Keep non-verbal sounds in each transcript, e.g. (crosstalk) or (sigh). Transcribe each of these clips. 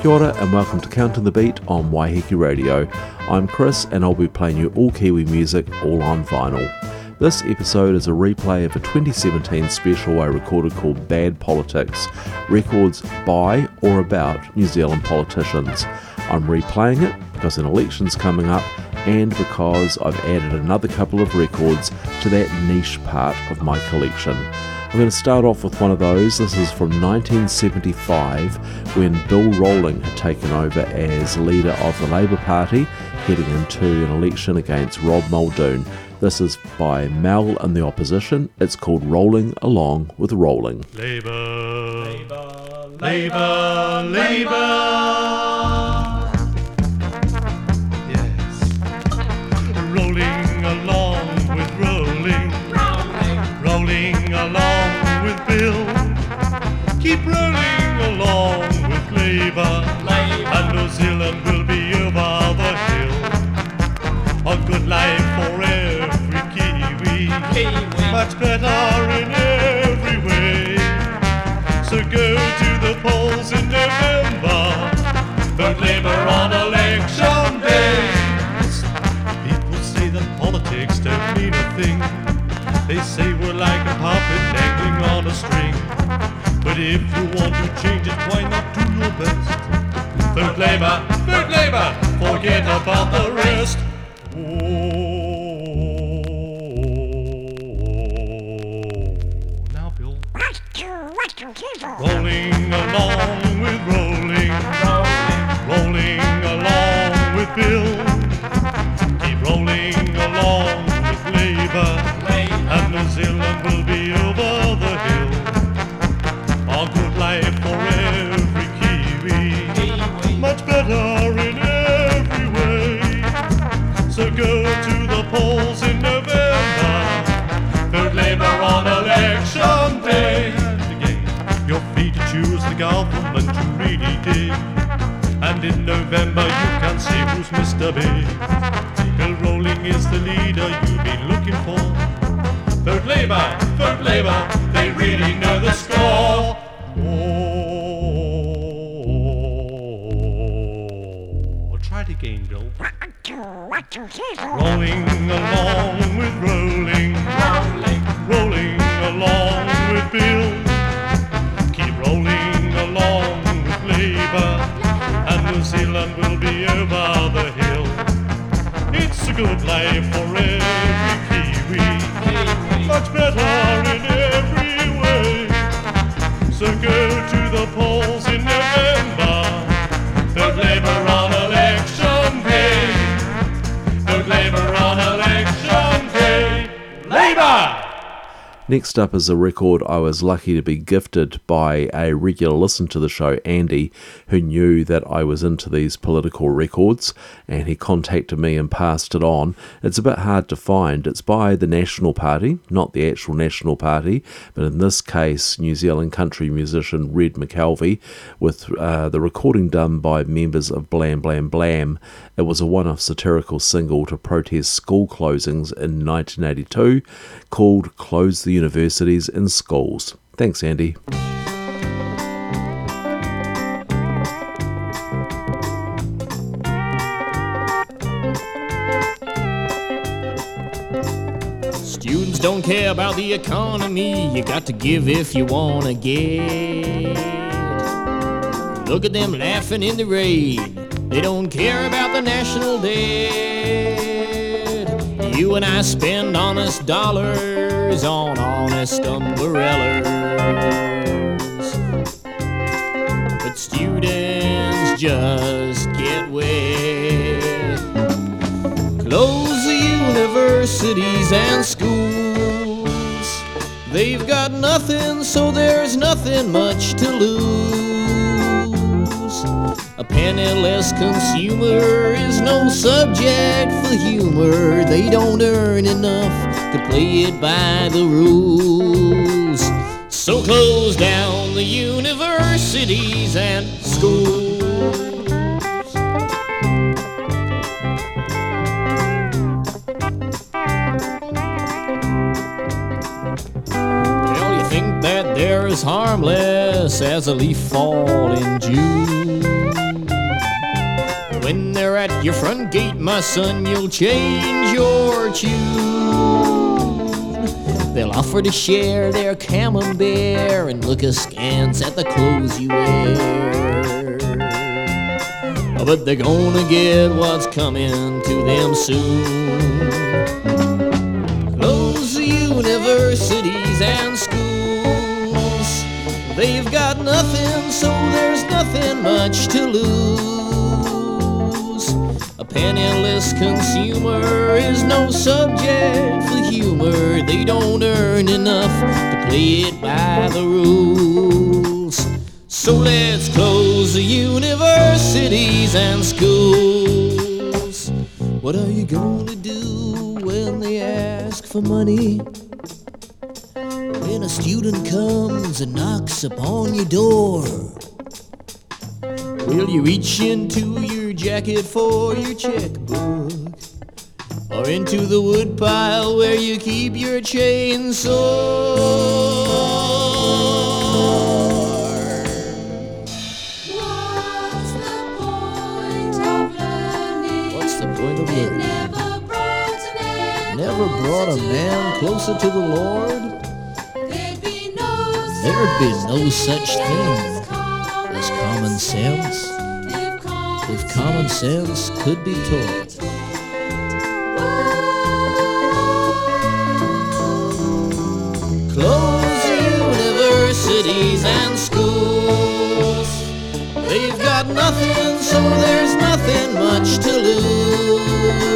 Kia ora and welcome to Counting the Beat on Waiheke Radio. I'm Chris and I'll be playing you all Kiwi music, all on vinyl. This episode is a replay of a 2017 special I recorded called Bad Politics Records by or about New Zealand politicians. I'm replaying it because an election's coming up and because I've added another couple of records to that niche part of my collection. I'm going to start off with one of those. This is from 1975 when Bill Rowling had taken over as leader of the Labour Party, heading into an election against Rob Muldoon. This is by Mel and the Opposition. It's called Rolling Along with Rolling. Labour, Labour, Labour, Labour. Rolling along with Labour, and New Zealand will be over the hill. A good life for every Kiwi, much better in every way. So go to the polls in November. Vote Labour on election day. People say that politics don't mean a thing. They say we're like a puppet dangling on a string. But if you want to change it, why not do your best? Vote Labour, vote Labour, forget about the rest. Oh, now Bill. Rolling along with rolling, rolling along with Bill. Keep rolling along with Labour, Mr. Big. Bill Rowling is the leader you've been looking for. Vote Labour, vote Labour, they really know the score. Oh, try it again, Bill. Rolling along Next up is a record I was lucky to be gifted by a regular listener to the show, Andy, who knew that I was into these political records and he contacted me and passed it on. It's a bit hard to find. It's by the National Party, not the actual National Party, but in this case, New Zealand country musician Red McKelvey, with uh, the recording done by members of Blam Blam Blam. It was a one off satirical single to protest school closings in 1982 called Close the Universities and Schools. Thanks, Andy. Students don't care about the economy. You got to give if you want to get. Look at them laughing in the rain. They don't care about the national debt. You and I spend honest dollars on honest umbrellas. But students just get wet. Close the universities and schools. They've got nothing, so there's nothing much to lose. Penniless consumer is no subject for humor. They don't earn enough to play it by the rules. So close down the universities and schools. Well, you think that they're as harmless as a leaf fall in June. When they're at your front gate, my son, you'll change your tune. They'll offer to share their camembert and look askance at the clothes you wear. But they're gonna get what's coming to them soon. Close universities and schools. They've got nothing, so there's nothing much to lose. A penniless consumer is no subject for humor. They don't earn enough to play it by the rules. So let's close the universities and schools. What are you gonna do when they ask for money? When a student comes and knocks upon your door, will you reach into your jacket for your checkbook? Or into the woodpile where you keep your chainsaw? What's the point of learning? What's the point of It learning? never brought a man Never brought a man closer to the Lord? There'd be no such no such thing as common sense If common, sense could be taught. Close universities and schools. They've got nothing, so there's nothing much to lose.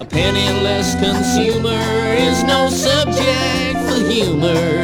A penniless consumer is no subject for humor.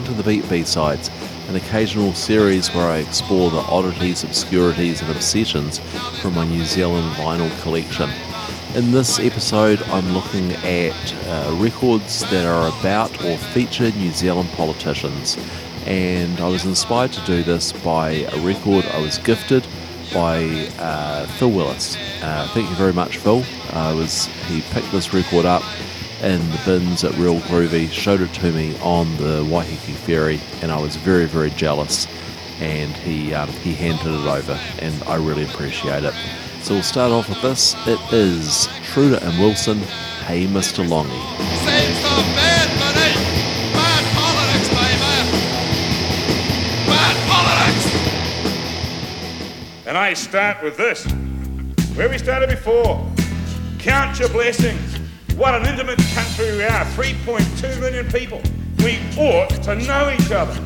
To the Beat B-Sides, an occasional series where I explore the oddities, obscurities and obsessions from my New Zealand vinyl collection. In this episode, I'm looking at uh, records that are about or feature New Zealand politicians, and I was inspired to do this by a record I was gifted by uh, Phil Willis. Uh, thank you very much, Phil. Was he picked this record up in the bins at Real Groovy, showed it to me on the Waiheke ferry, and I was very, very jealous. And he um, he handed it over, and I really appreciate it. So we'll start off with this. It is Truder and Wilson. Hey, Mr. Lange. Save some bad money. Bad politics, baby. Bad politics. And I start with this. Where we started before. Count your blessings. What an intimate country we are. 3.2 million people. We ought to know each other.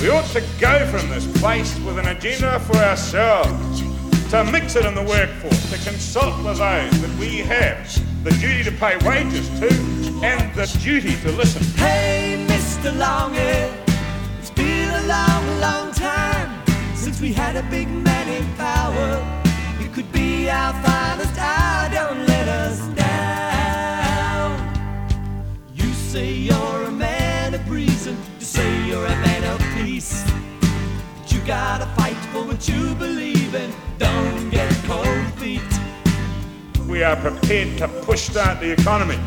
We ought to go from this place with an agenda for ourselves. To mix it in the workforce. To consult with those that we have the duty to pay wages to and the duty to listen. Hey, Mr. Lange, it's been a long, long time since we had a big man in power. You could be our finest I don't let say you're a man of reason, you say you're a man of peace. But you gotta fight for what you believe in, don't get cold feet. We are prepared to push start the economy.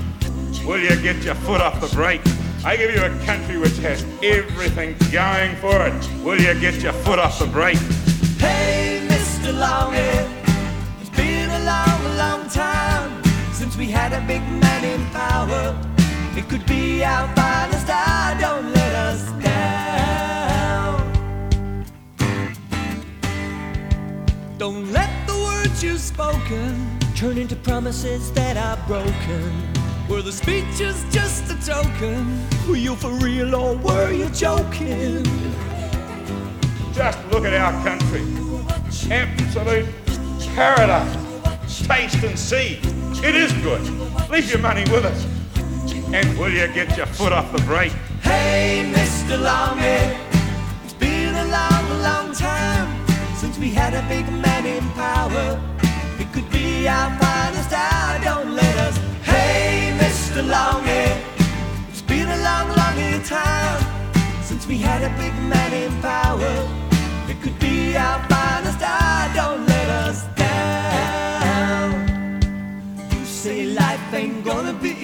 Will you get your foot off the brake? I give you a country which has everything going for it. Will you get your foot off the brake? Hey, Mr. Lange, it's been a long, long time since we had a big man in power. It could be our finest hour, don't let us down. Don't let the words you've spoken turn into promises that are broken. Were the speeches just a token? Were you for real or were you joking? Just look at our country. Absolute paradise. Taste and see. It is good. Leave your money with us. And will you get your foot off the brake? Hey, Mr. Longhead, it's been a long, long time since we had a big man in power. It could be our finest hour, don't let us. Hey, Mr. Longhead, it's been a long, long time since we had a big man in power. It could be our finest hour, don't let us down. You say life ain't gonna be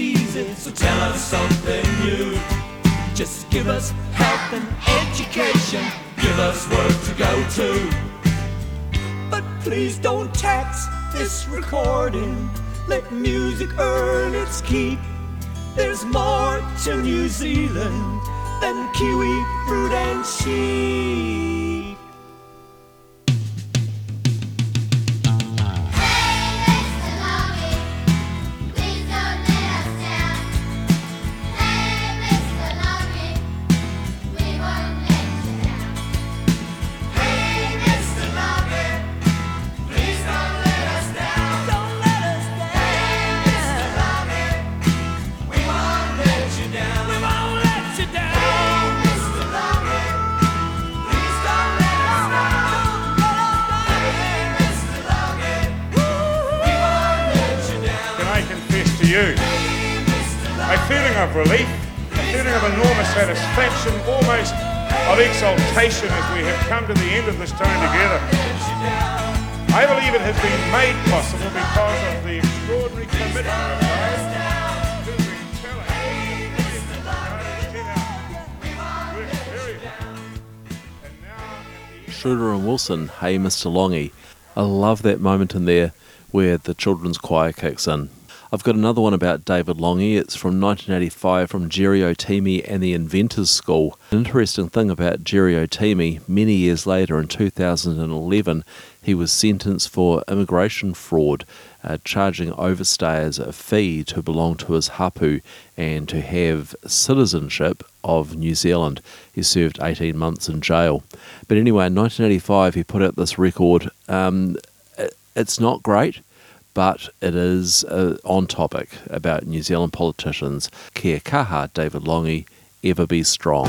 so tell us something new. Just give us health and education, give us work to go to. But please don't tax this recording, let music earn its keep. There's more to New Zealand than kiwi fruit and sheep. Relief, a feeling of enormous satisfaction, almost of exaltation as we have come to the end of this time together. I believe it has been made possible because of the extraordinary commitment Schroeder and Wilson, Hey Mr. Lange. I love that moment in there where the children's choir kicks in. I've got another one about David Lange. It's from 1985 from Jerry Otimi and the Inventors School. An interesting thing about Jerry Otimi, many years later in 2011, he was sentenced for immigration fraud, uh, charging overstayers a fee to belong to his hapu and to have citizenship of New Zealand. He served 18 months in jail. But anyway, in 1985, he put out this record. Um, it's not great, but it is uh, on topic about New Zealand politicians. Kia kaha, David Lange, ever be strong.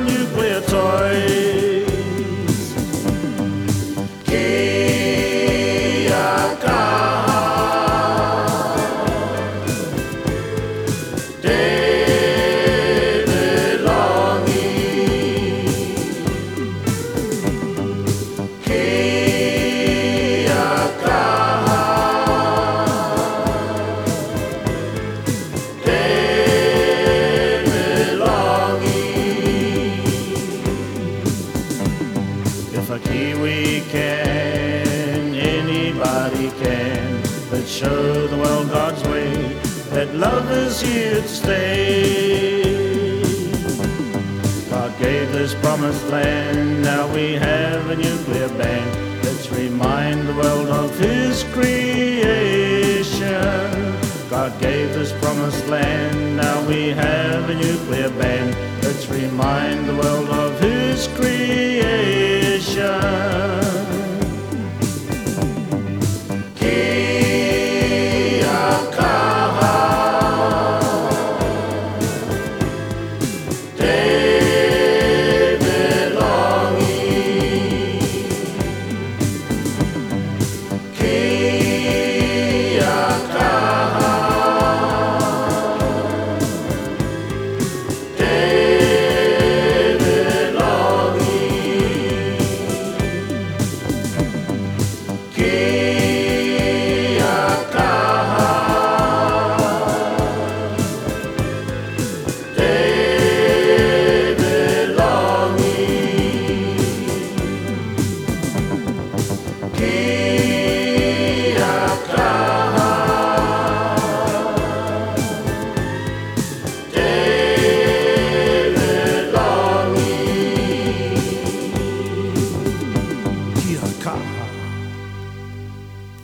Nuclear land, now we have a nuclear ban. Let's remind the world of His creation. God gave this promised land, now we have a nuclear ban. Let's remind the world of His creation.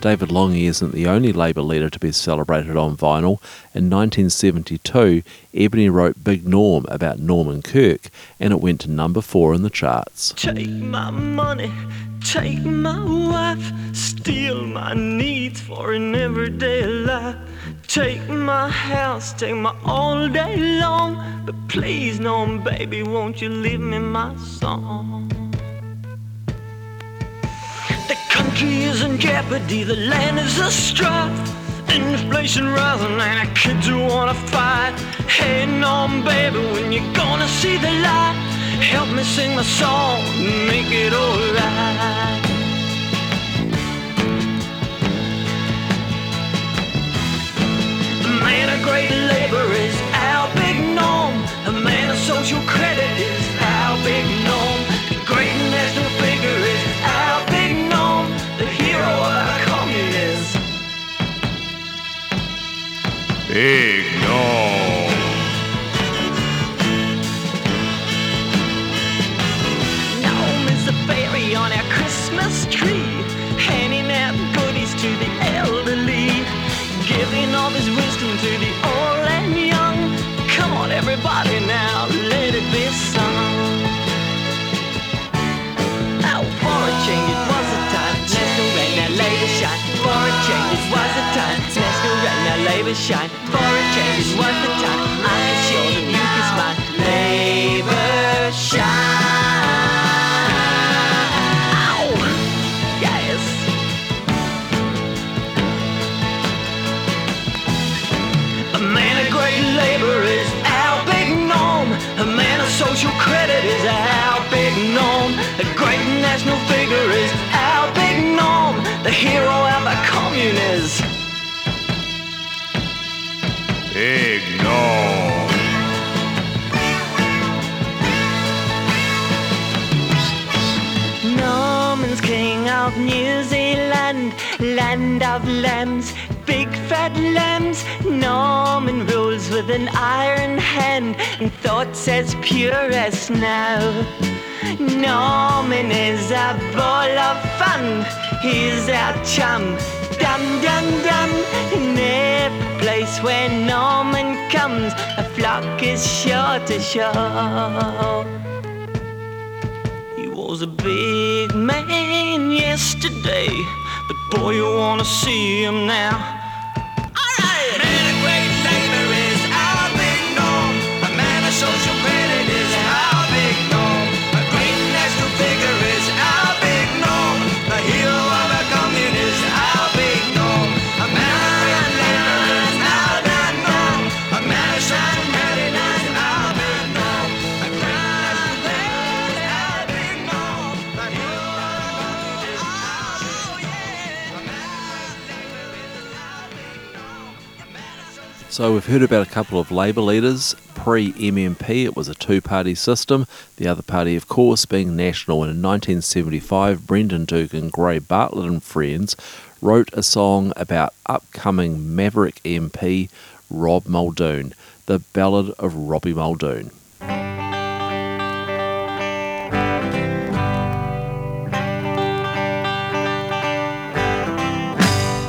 David Lange isn't the only Labour leader to be celebrated on vinyl. In 1972, Ebony wrote Big Norm about Norman Kirk, and it went to number four in the charts. Take my money, take my wife, steal my needs for an everyday life. Take my house, take my all day long, but please, baby, won't you leave me my song? The country is in jeopardy, the land is a strife. Inflation rising and our kids who wanna fight. Hey, no, baby, when you gonna see the light? Help me sing my song, and make it alright. A man of great labor is our big norm. A man of social credit is our big norm. Big red, shine. For a change it was the time, with an iron hand and thoughts as pure as snow. Norman is a ball of fun, he's our chum. Dum dum dum, in every place where Norman comes, a flock is sure to show. He was a big man yesterday, but boy, you wanna see him now. So we've heard about a couple of Labour leaders. Pre MMP, it was a two party system. The other party, of course, being National. And in 1975, Brendan Dugan, Gray Bartlett and friends wrote a song about upcoming Maverick MP Rob Muldoon, the Ballad of Robbie Muldoon.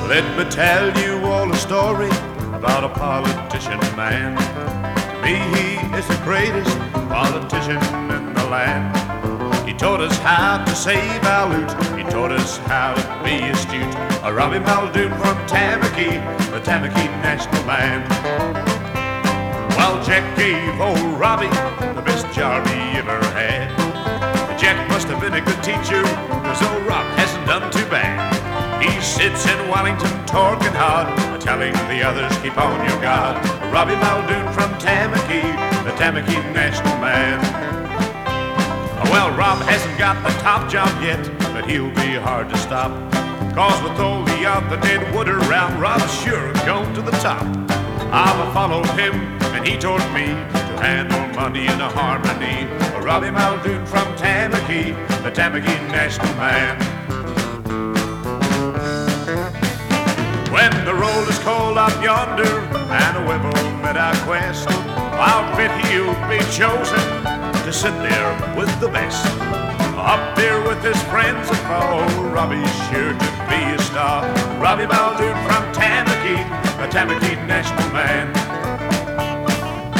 Let me tell you all a story about a politician man. To me, he is the greatest politician in the land. He taught us how to save our loot. He taught us how to be astute. A Robbie Muldoon from Tamaki, the Tamaki National Band. Well, Jack gave old Robbie the best job he ever had. Jack must have been a good teacher, cause old Rob hasn't done too bad. He sits in Wellington talking hard, telling the others keep on your guard. Robbie Muldoon from Tamaki, the Tamaki National Man. Well, Rob hasn't got the top job yet, but he'll be hard to stop. Cause with all the other dead wood around, Rob's sure gone to the top. I've followed him, and he taught me to handle money in a harmony. Robbie Muldoon from Tamaki, the Tamaki National Man. When the roll is called up yonder, and we've all met our quest, I'll bet he'll be chosen to sit there with the best. Up there with his friends and foe, Robbie's sure to be a star. Robbie Muldoon from Tamaki, the Tamaki National Man.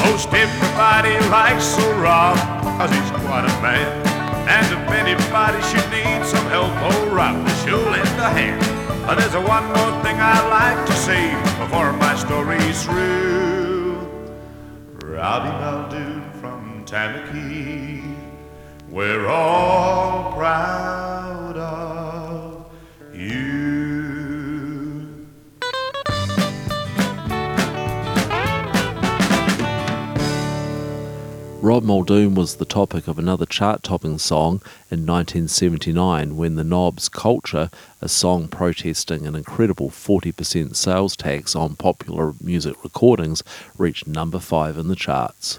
Most everybody likes old Rob, cause he's quite a man. And if anybody should need some help, oh, old Rob will sure lend a hand. But there's one more thing I'd like to say before my story's through. Robbie Muldoon from Tamaki, we're all proud Rob Muldoon was the topic of another chart topping song in 1979 when the Knobz Culture, a song protesting an incredible 40% sales tax on popular music recordings, reached number 5 in the charts.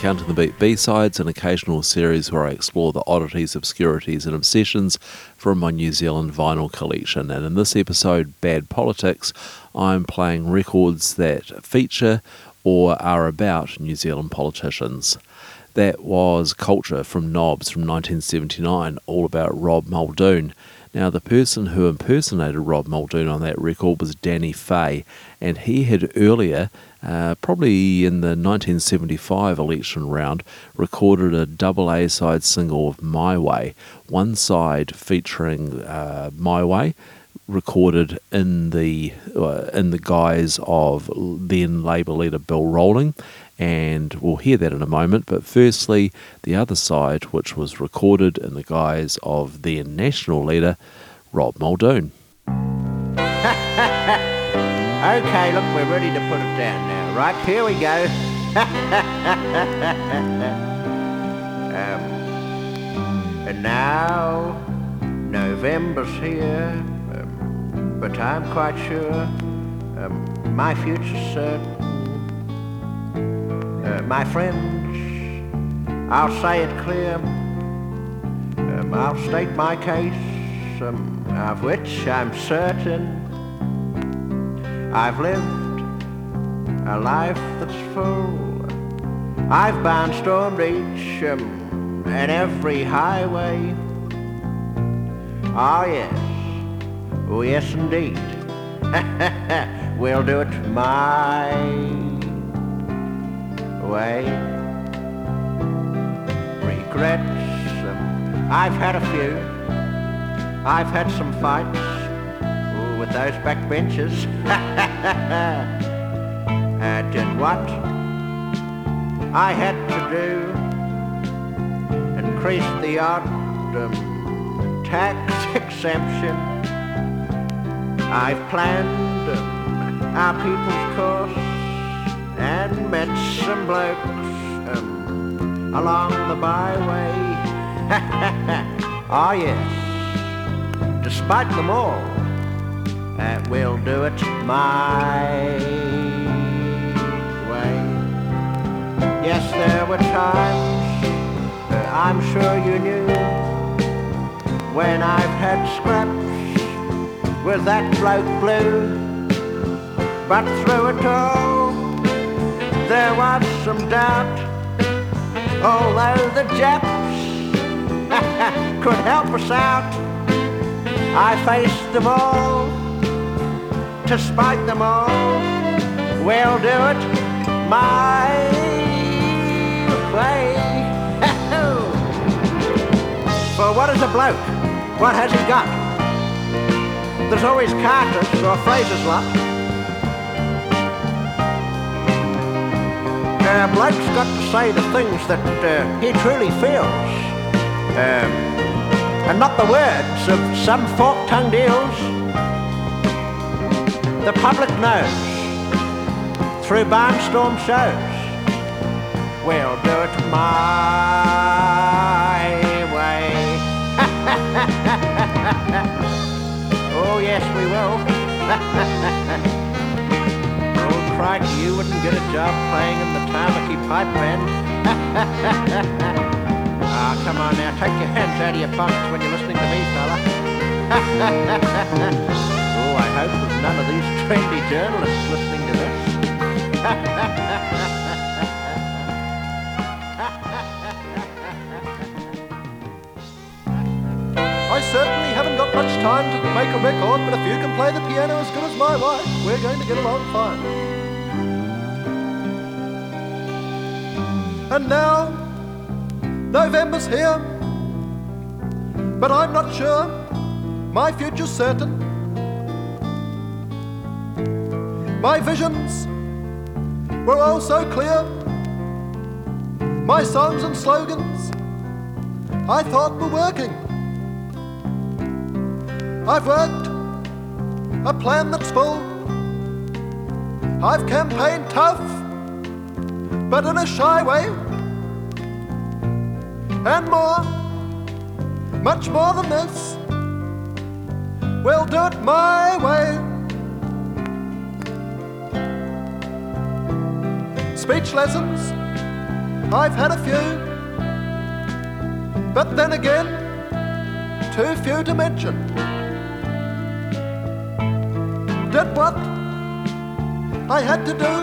Counting the Beat B-Sides, an occasional series where I explore the oddities, obscurities and obsessions from my New Zealand vinyl collection. And in this episode, Bad Politics, I'm playing records that feature or are about New Zealand politicians. That was Culture from Knobz from 1979, all about Rob Muldoon. Now, the person who impersonated Rob Muldoon on that record was Danny Fay, and he had earlier, uh, probably in the 1975 election round, recorded a double A side single of My Way, one side featuring uh, My Way. Recorded in the uh, in the guise of then Labour leader Bill Rowling, and we'll hear that in a moment. But firstly, the other side, which was recorded in the guise of then National leader Rob Muldoon. Okay, look, we're ready to put it down now. Right, here we go. (laughs) um, and now, November's here, um, but I'm quite sure um, my future's certain. Uh, my friends, I'll say it clear. Um, I'll state my case, um, of which I'm certain. I've lived a life that's full. I've barnstormed each um, and every highway. Oh yes, oh yes indeed. (laughs) we'll do it my way. Regrets, um, I've had a few. I've had some fights with those backbenchers. (laughs) I did what I had to do. Increase the odd um, tax (laughs) exemption. I've planned um, our people's course and met some blokes um, along the byway. oh (laughs) yes, despite them all, uh, we'll do it my way. Yes, there were times, I'm sure you knew, when I've had scraps with that bloke blue. But through it all, there was some doubt. Although the Japs (laughs) could help us out, I faced them all to spite them all. We'll do it my way. For (laughs) what is a bloke? What has he got? There's always Carter's or Fraser's lot. Uh, bloke's got to say the things that uh, he truly feels. Um, and not the words of some fork-tongued eels. The public knows through barnstorm shows. We'll do it my way. (laughs) oh yes, we will. (laughs) oh crikey, you wouldn't get a job playing in the Tamaki pipe band. (laughs) Ah, come on now, take your hands out of your pockets when you're listening to me, fella. Hope none of these trendy journalists listening to this. I certainly haven't got much time to make a record, but if you can play the piano as good as my wife, we're going to get along fine. And now, November's here, but I'm not sure my future's certain. My visions were all so clear, my songs and slogans I thought were working. I've worked a plan that's full. I've campaigned tough, but in a shy way. And more, much more than this, we'll do it my way. Speech lessons I've had a few, but then again, too few to mention. Did what I had to do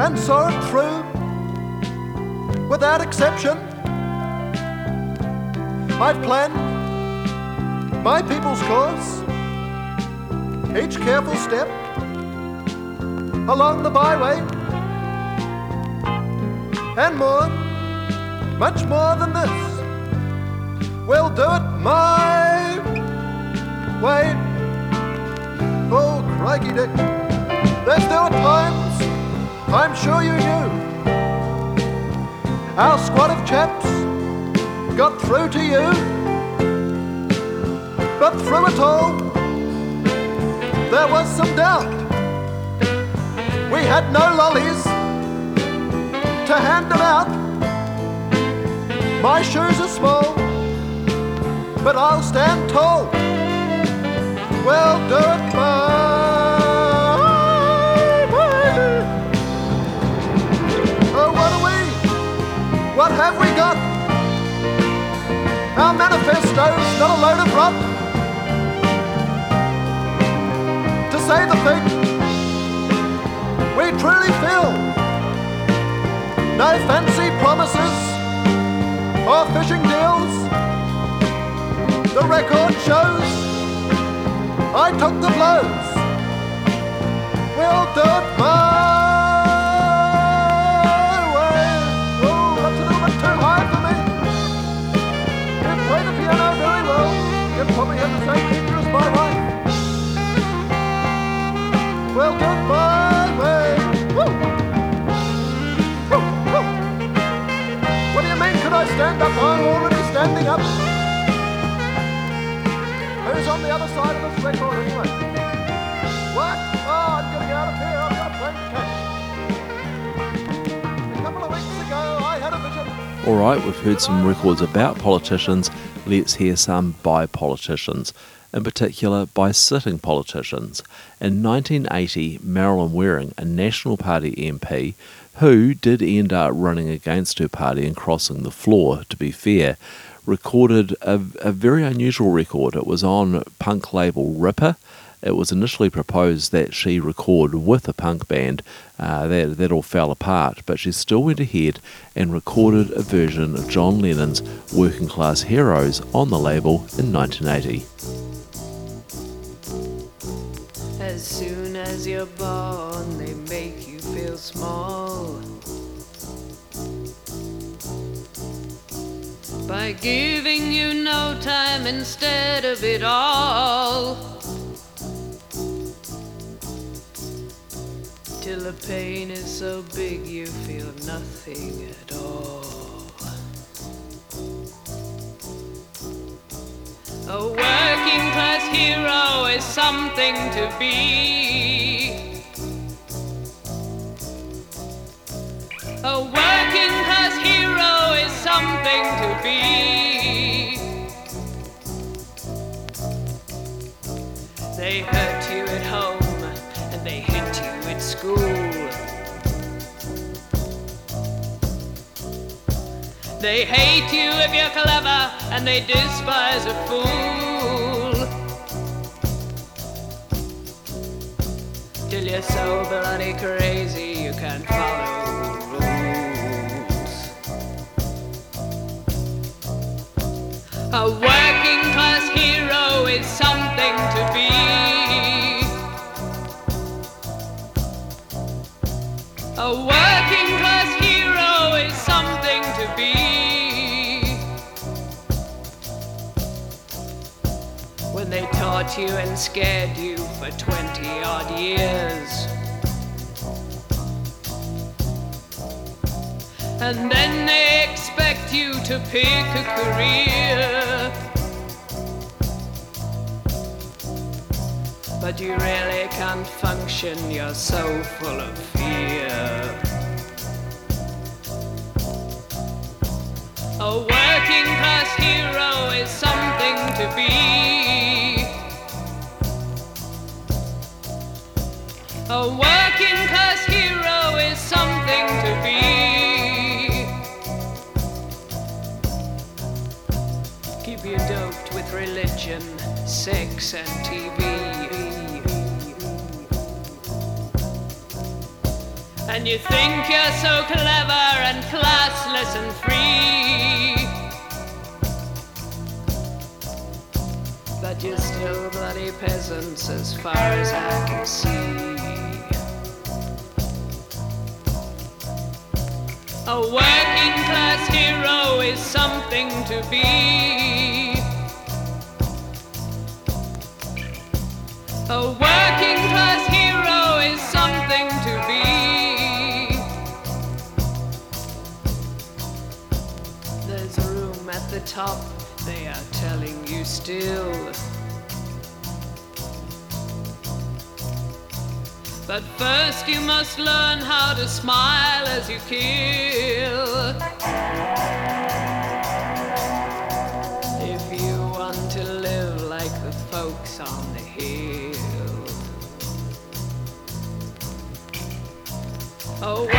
and saw it through without exception. I've planned my people's course, each careful step along the byway, and more, much more than this. We'll do it my way. Oh, crikey, Dick. There's there were times I'm sure you knew. Our squad of chaps got through to you. But through it all, there was some doubt. We had no lollies to hand them out. My shoes are small, but I'll stand tall. We'll do it. Oh, what are we? What have we got? Our manifesto's not a load of rot. To say the thing we truly feel. No fancy promises or fishing deals. The record shows I took the blows. We'll do it my way. Oh, that's a little bit too high for me. You play the piano very well. You probably have the same teacher as my wife. We'll do stand up? I'm already standing up. Who's on the other side of this record anyway? What? Oh, I'm getting out of here. I've got a couple of weeks ago, I had a vision. Alright, we've heard some records about politicians. Let's hear some by politicians, in particular by sitting politicians. In 1980, Marilyn Waring, a National Party MP, who did end up running against her party and crossing the floor, to be fair, recorded a, a very unusual record. It was on punk label Ripper. It was initially proposed that she record with a punk band. Uh, that, that all fell apart, but she still went ahead and recorded a version of John Lennon's Working Class Heroes on the label in 1980. As soon as you're born, they make you feel small. By giving you no time instead of it all. Till the pain is so big you feel nothing at all. A working class hero is something to be. A working class hero is something to be. They hurt you at home and they hit you at school. They hate you if you're clever and they despise a fool. Till you're so bloody crazy you can't follow rules. A working class hero is something to be. A working taught you and scared you for 20 odd years. And then they expect you to pick a career. But you really can't function, you're so full of fear. A working class hero is something to be. A working class hero is something to be. Keep you doped with religion, sex, and TV. And you think you're so clever and classless and free. But you're still bloody peasants as far as I can see. A working class hero is something to be. A working class hero is something to be. There's room at the top, they are telling you still. But first you must learn how to smile as you kill. If you want to live like the folks on the hill. A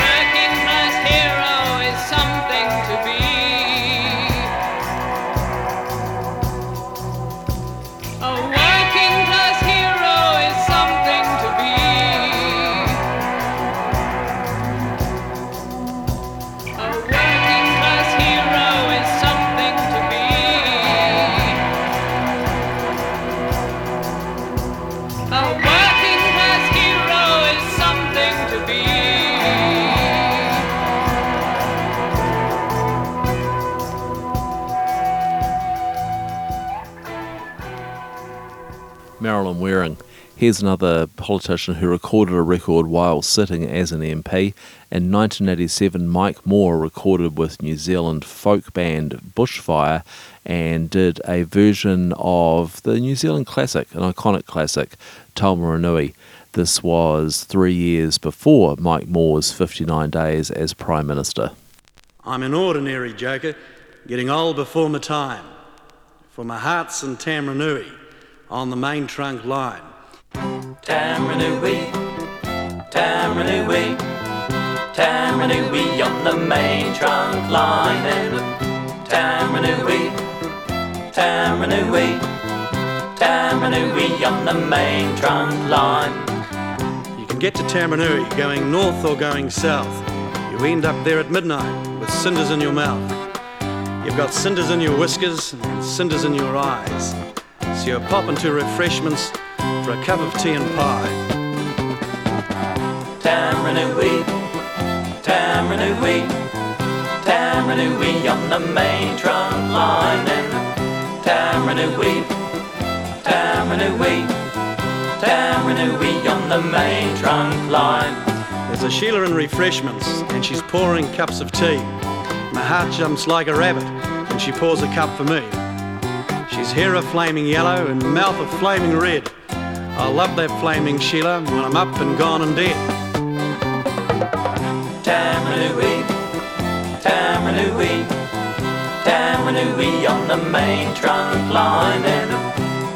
Waring. Here's another politician who recorded a record while sitting as an MP. In 1987, Mike Moore recorded with New Zealand folk band Bushfire and did a version of the New Zealand classic, an iconic classic, Taumarunui. This was three years before Mike Moore's 59 days as Prime Minister. I'm an ordinary joker, getting old before my time. For my heart's in Taumarunui, on the main trunk line. Taumarunui, Taumarunui, Taumarunui on the main trunk line. And Taumarunui, Taumarunui, Taumarunui on the main trunk line. You can get to Taumarunui going north or going south. You end up there at midnight with cinders in your mouth. You've got cinders in your whiskers and cinders in your eyes. You're popping to refreshments for a cup of tea and pie. Taumarunui, Taumarunui, Taumarunui on the main trunk line. And Taumarunui, Taumarunui, Taumarunui on the main trunk line. There's a Sheila in refreshments and she's pouring cups of tea. My heart jumps like a rabbit when she pours a cup for me. She's hair a flaming yellow and mouth a flaming red. I love that flaming Sheila when I'm up and gone and dead. Taumarunui, Taumarunui, Taumarunui on the main trunk line. And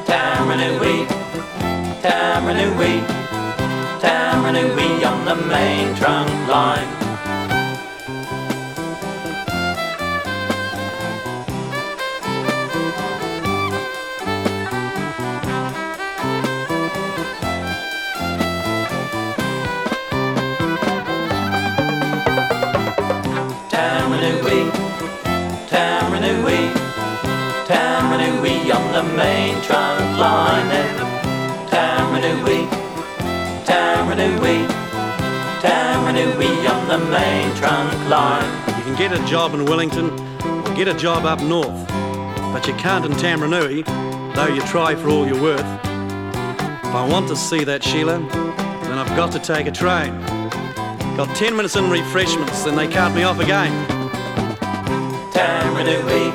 Taumarunui, Taumarunui, Taumarunui on the main trunk line. The main trunk line. Taumarunui, Taumarunui on the main trunk line. You can get a job in Wellington or get a job up north, but you can't in Taumarunui, though you try for all you're worth. If I want to see that Sheila, then I've got to take a train. Got 10 minutes in refreshments, then they cart me off again. Taumarunui,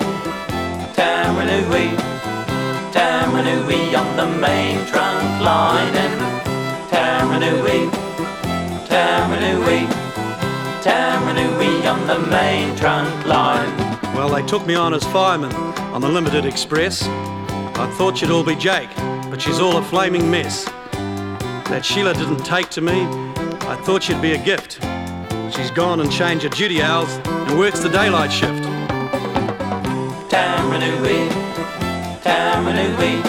Taumarunui, Taumarunui on the main trunk line. And Taumarunui, Taumarunui, Taumarunui on the main trunk line. Well, they took me on as fireman on the Limited Express. I thought she'd all be Jake, but she's all a flaming mess. That Sheila didn't take to me, I thought she'd be a gift. She's gone and changed her duty hours and works the daylight shift. Taumarunui, Taranui,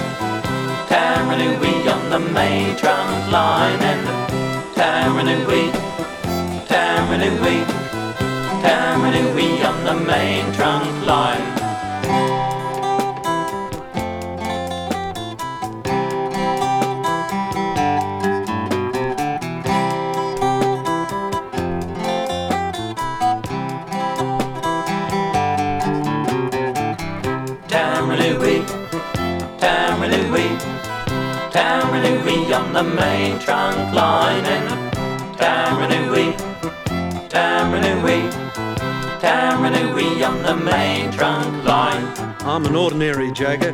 Taranui on the main trunk line and Taranui, Taranui, Taranui on the main trunk line. On the main trunk line and Taranui, Taranui, Taranui on the main trunk line. I'm an ordinary jagger,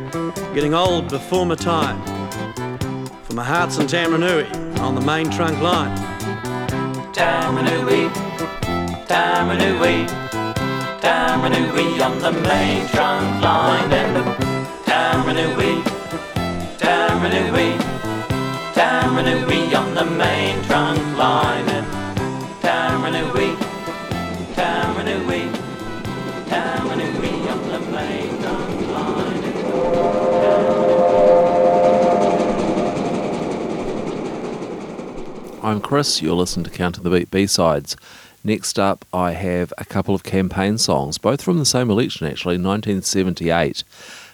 getting old before my time. For my heart's in Taranui, on the main trunk line. Taranui, Taranui, Taranui on the main trunk line and Taranui, Taranui, Taranui on the main trunk line Taranui, Taranui, Taranui on the main trunk line. I'm Chris, you're listening to Counting the Beat B-Sides. Next up, I have a couple of campaign songs, both from the same election actually, 1978.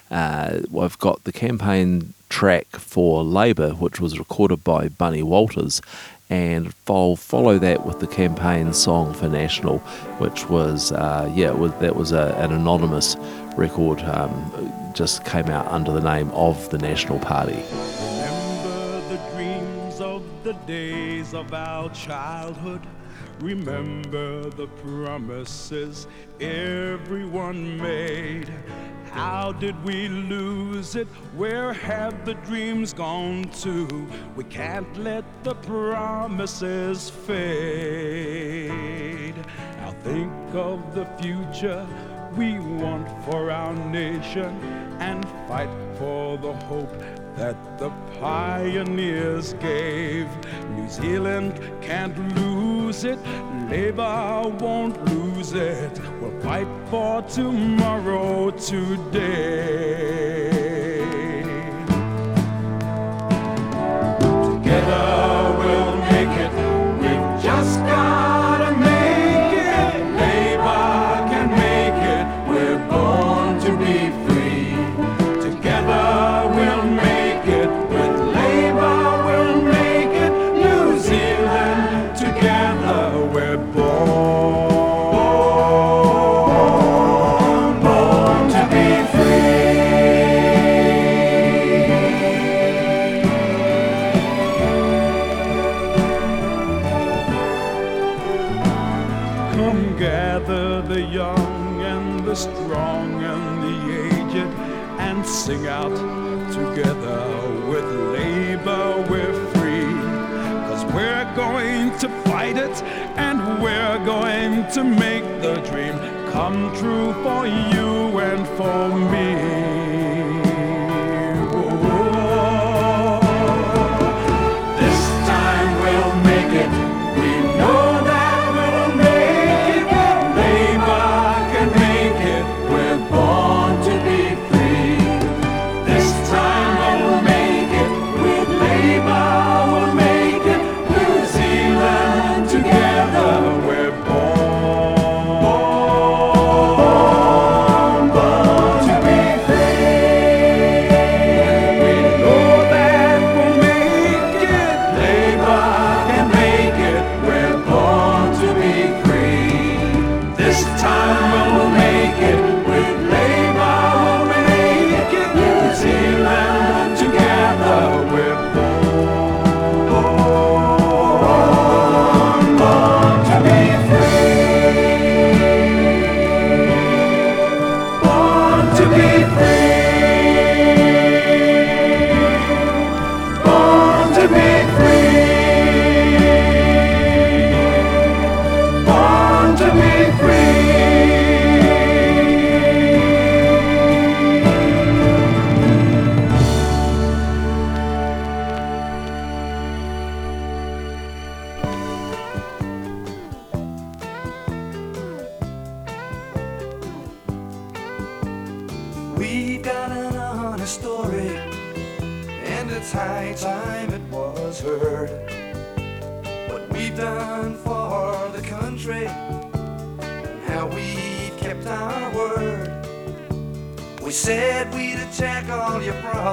Uh, I've got the campaign track for Labour, which was recorded by Bunny Walters, and I'll follow that with the campaign song for National, which was, uh, yeah, was, that was a, an anonymous record, um, just came out under the name of the National Party. Remember the dreams of the days of our childhood. Remember the promises everyone made. How did we lose it? Where have the dreams gone to? We can't let the promises fade. Now think of the future we want for our nation and fight for the hope that the pioneers gave. New Zealand can't lose it, Labour won't lose it. We'll fight for tomorrow today. Together it and we're going to make the dream come true for you and for me.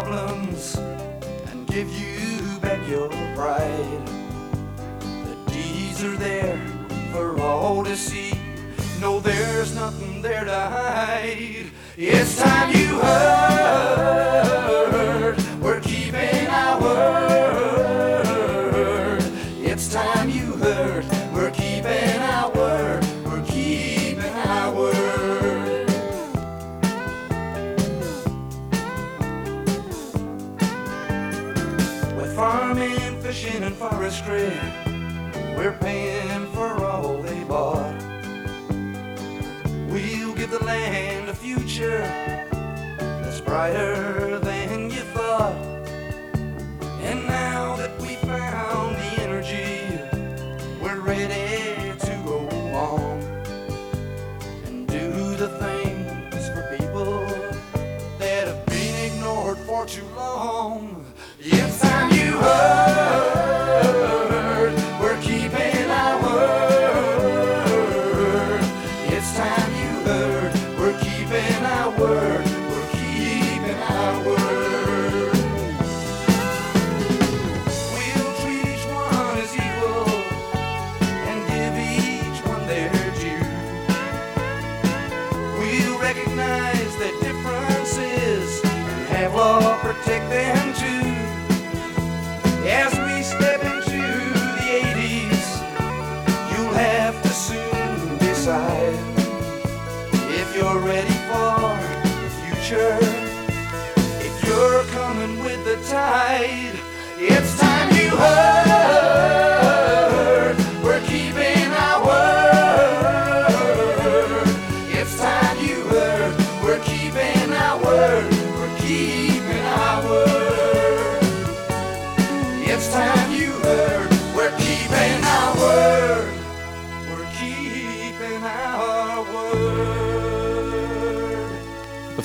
Problems and give you back your pride. The deeds are there for all to see. No, there's nothing there to hide. It's time you heard. Future. That's brighter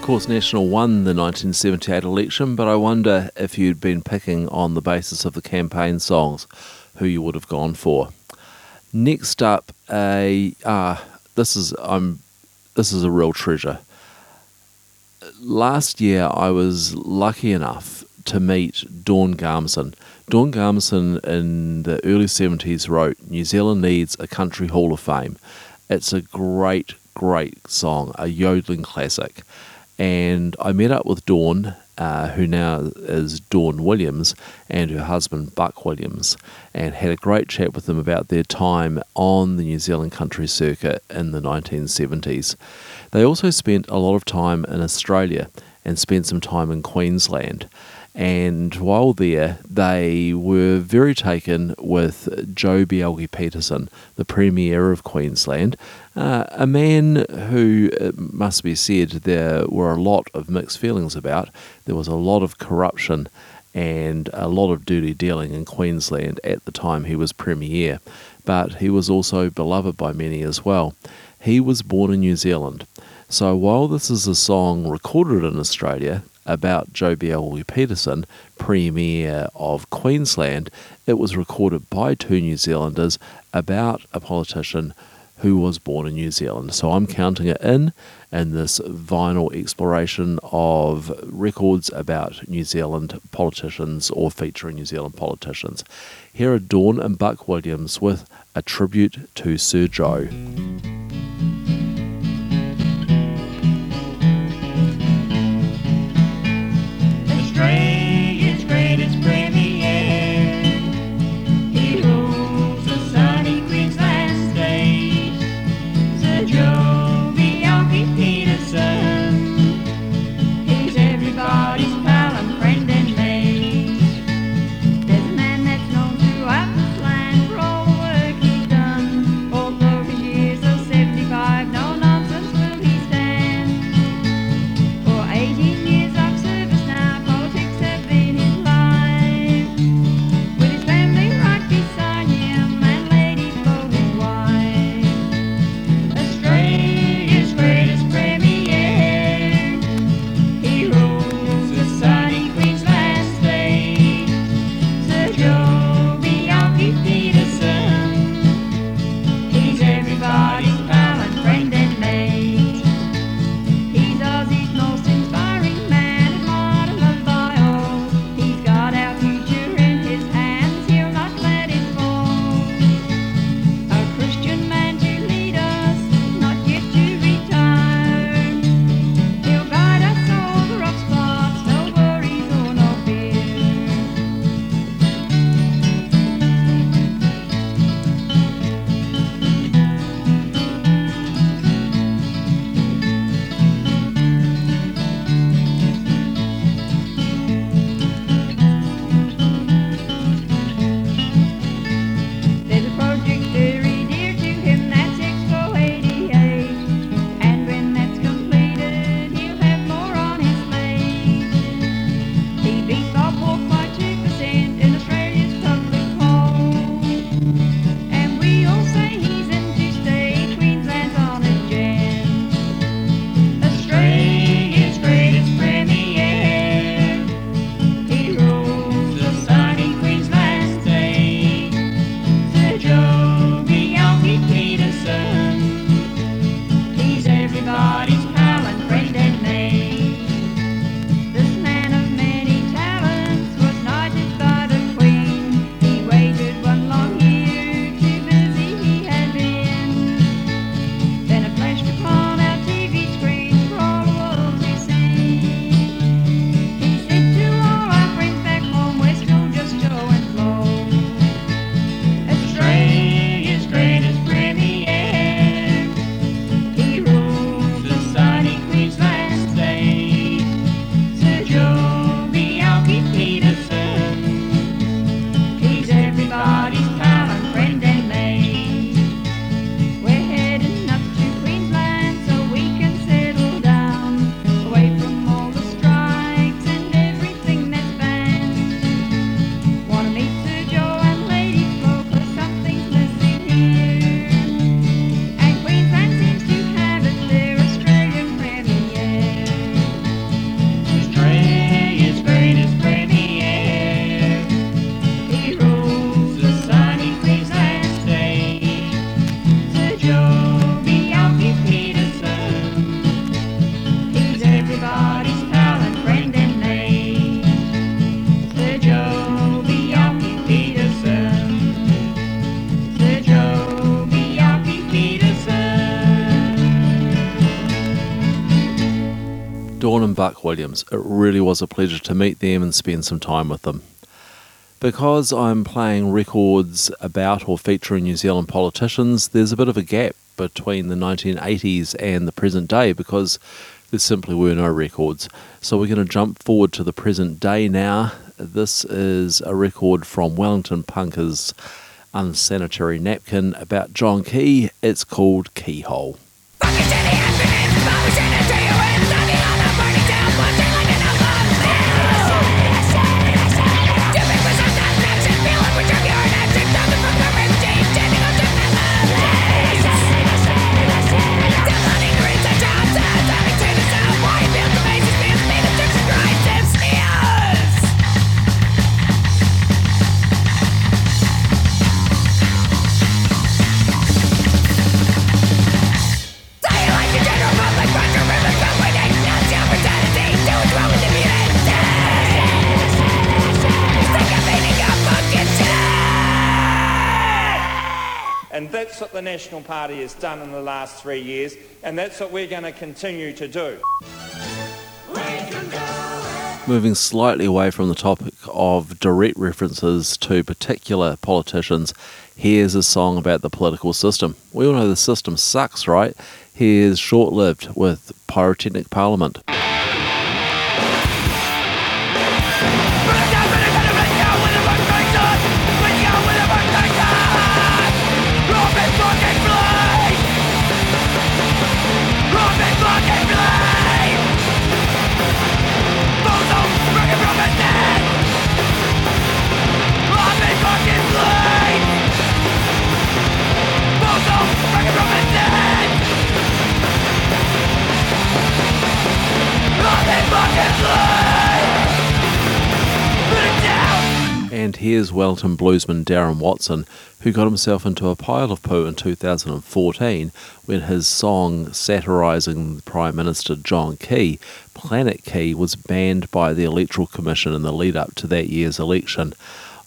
course, National won the 1978 election, but I wonder if you'd been picking on the basis of the campaign songs who you would have gone for. Next up, a uh, this is I'm this is a real treasure. Last year, I was lucky enough to meet Dawn Garmison. Dawn Garmison in the early 70s wrote New Zealand Needs a Country Hall of Fame. It's a great, great song, a yodeling classic. And I met up with Dawn, uh, who now is Dawn Williams, and her husband Buck Williams, and had a great chat with them about their time on the New Zealand country circuit in the 1970s. They also spent a lot of time in Australia and spent some time in Queensland. And while there, they were very taken with Joh Bjelke-Petersen, the Premier of Queensland, uh, a man who, it must be said, there were a lot of mixed feelings about. There was a lot of corruption and a lot of dirty dealing in Queensland at the time he was Premier, but he was also beloved by many as well. He was born in New Zealand. So while this is a song recorded in Australia about Joh Bjelke-Petersen, Premier of Queensland, it was recorded by two New Zealanders about a politician who was born in New Zealand. So I'm counting it in in this vinyl exploration of records about New Zealand politicians or featuring New Zealand politicians. Here are Dawn and Buck Williams with a tribute to Sir Joe. Williams. It really was a pleasure to meet them and spend some time with them. Because I'm playing records about or featuring New Zealand politicians, there's a bit of a gap between the 1980s and the present day because there simply were no records. So we're going to jump forward to the present day now. This is a record from Wellington Punkers Unsanitary Napkin about John Key. It's called Keyhole. Party has done in the last three years, and that's what we're going to continue to do. Moving slightly away from the topic of direct references to particular politicians, here's a song about the political system. We all know the system sucks, right? Here's Short Lived with Pyrotechnic Parliament. Here's Wellington bluesman Darren Watson, who got himself into a pile of poo in 2014 when his song satirising Prime Minister John Key, Planet Key, was banned by the Electoral Commission in the lead up to that year's election.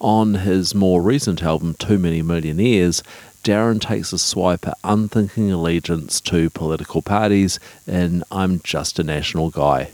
On his more recent album, Too Many Millionaires, Darren takes a swipe at unthinking allegiance to political parties in I'm Just a National Guy.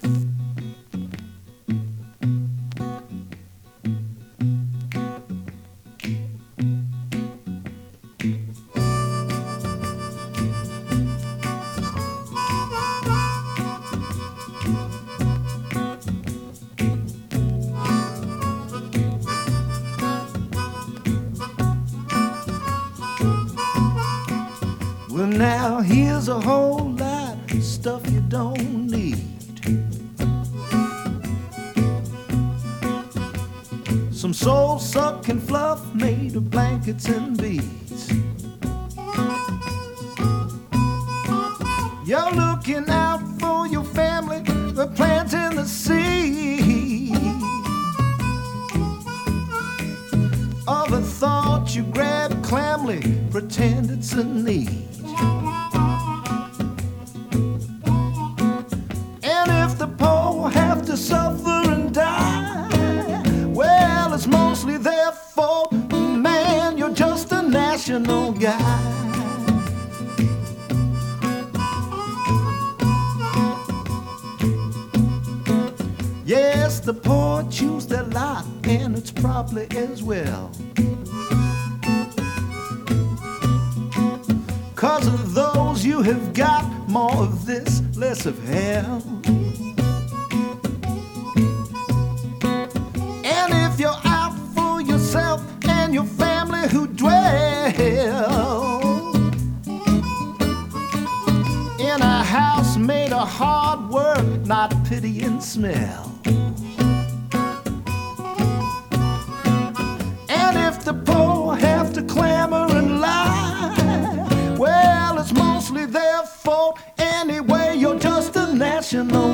House made of hard work, not pity and smell. And if the poor have to clamor and lie, well, it's mostly their fault. Anyway, you're just a national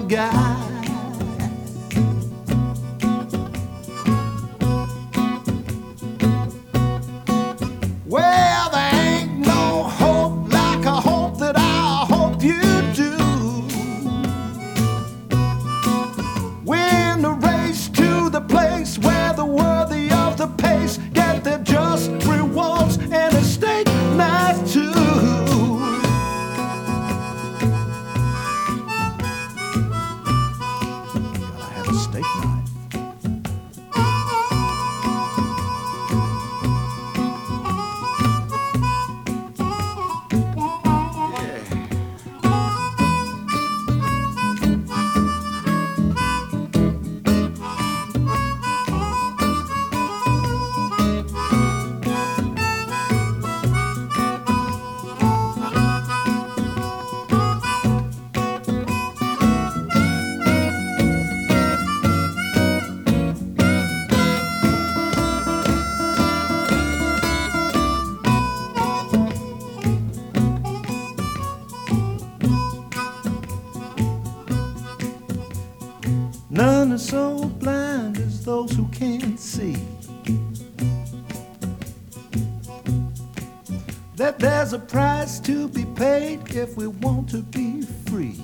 there's a price to be paid if we want to be free.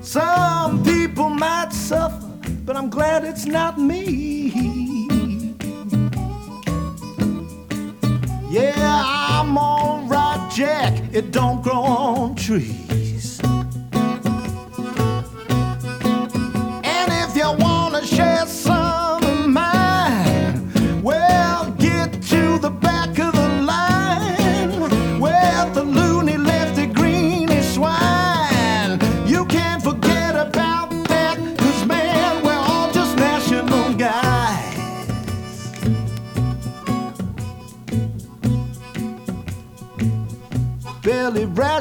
Some people might suffer, but I'm glad it's not me. Yeah, I'm alright, Jack. It don't grow on trees.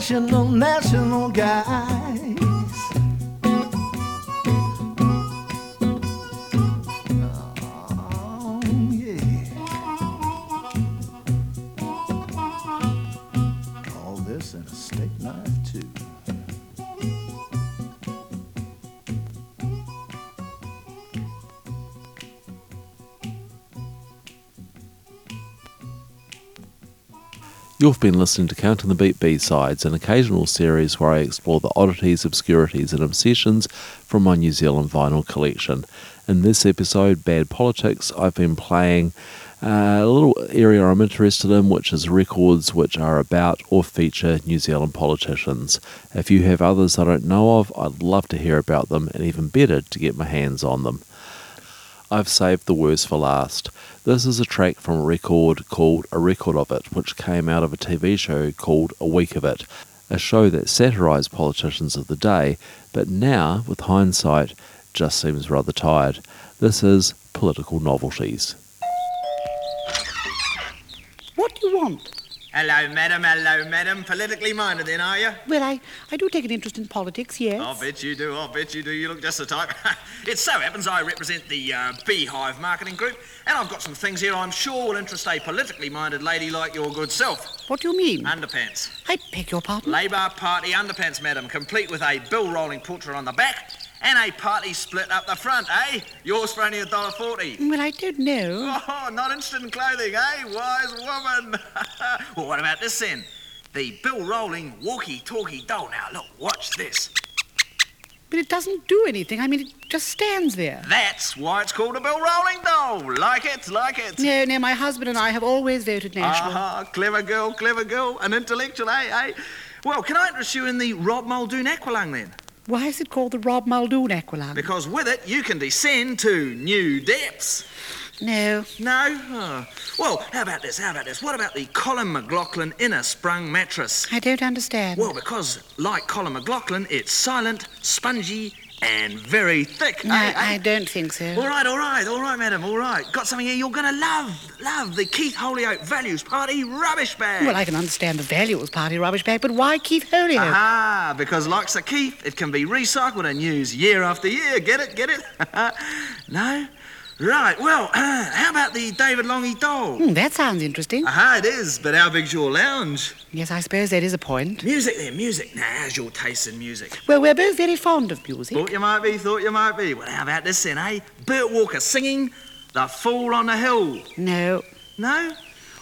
you know é You've been listening to Counting the Beat B-Sides, an occasional series where I explore the oddities, obscurities and obsessions from my New Zealand vinyl collection. In this episode, Bad Politics, I've been playing uh, a little area I'm interested in, which is records which are about or feature New Zealand politicians. If you have others I don't know of, I'd love to hear about them, and even better, to get my hands on them. I've saved the worst for last. This is a track from a record called A Record of It, which came out of a TV show called A Week of It, a show that satirised politicians of the day, but now, with hindsight, just seems rather tired. This is Political Novelties. What do you want? Hello, madam. Hello, madam. Politically minded, then, are you? Well, I, I do take an interest in politics, yes. I bet you do. I bet you do. You look just the type. (laughs) it so happens I represent the uh, Beehive Marketing Group, and I've got some things here I'm sure will interest a politically minded lady like your good self. What do you mean? Underpants. I beg your pardon? Labour Party underpants, madam, complete with a Bill Rowling portrait on the back and a party split up the front, eh? Yours for only a dollar forty. Well, I don't know. Oh, not interested in clothing, eh? Wise woman. (laughs) well, what about this then? The Bill Rowling walkie talkie doll. Now, look, watch this. But it doesn't do anything. I mean, it just stands there. That's why it's called a Bill Rowling doll. Like it, like it. No, no, my husband and I have always voted National. Ah, clever girl, clever girl. An intellectual, eh, eh? Well, can I interest you in the Rob Muldoon Aqualung then? Why is it called the Rob Muldoon Aqualung? Because with it, you can descend to new depths. No. No? Oh. Well, how about this? How about this? What about the Colin McLachlan inner sprung mattress? I don't understand. Well, because, like Colin McLachlan, it's silent, spongy, and very thick. No, eh, eh? I don't think so. All right, all right, all right, madam, all right. Got something here you're going to love. Love the Keith Holyoake Values Party rubbish bag. Well, I can understand the Values Party rubbish bag, but why Keith Holyoake? Ah, because like Sir Keith, it can be recycled and used year after year. Get it? Get it? (laughs) no? Right, well, (clears throat) how about the David Lange doll? Hmm, that sounds interesting. Aha, it is, but how big's your lounge? Yes, I suppose that is a point. Music there, music. Now, how's your taste in music? Well, we're both very fond of music. Thought you might be, thought you might be. Well, how about this then, eh? Bert Walker singing The Fool on the Hill. No. No?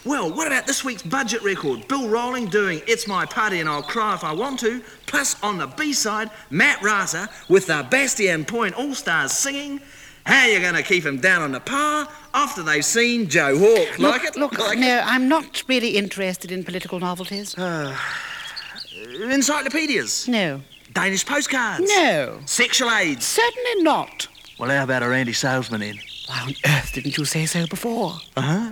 Well, what about this week's budget record? Bill Rowling doing It's My Party and I'll Cry If I Want To, plus on the B-side, Matiu Rata with the Bastion Point All-Stars singing How are You Gonna keep Keep 'Em Down on the Par after they've seen Joe Hawke? Look, like it? Look, like no, I'm not really interested in political novelties. it? Encyclopedias? No. Danish postcards? No. Sexual aids? Certainly not. Well, how about a Randy Salesman in? Why on earth didn't you say so before? Uh-huh.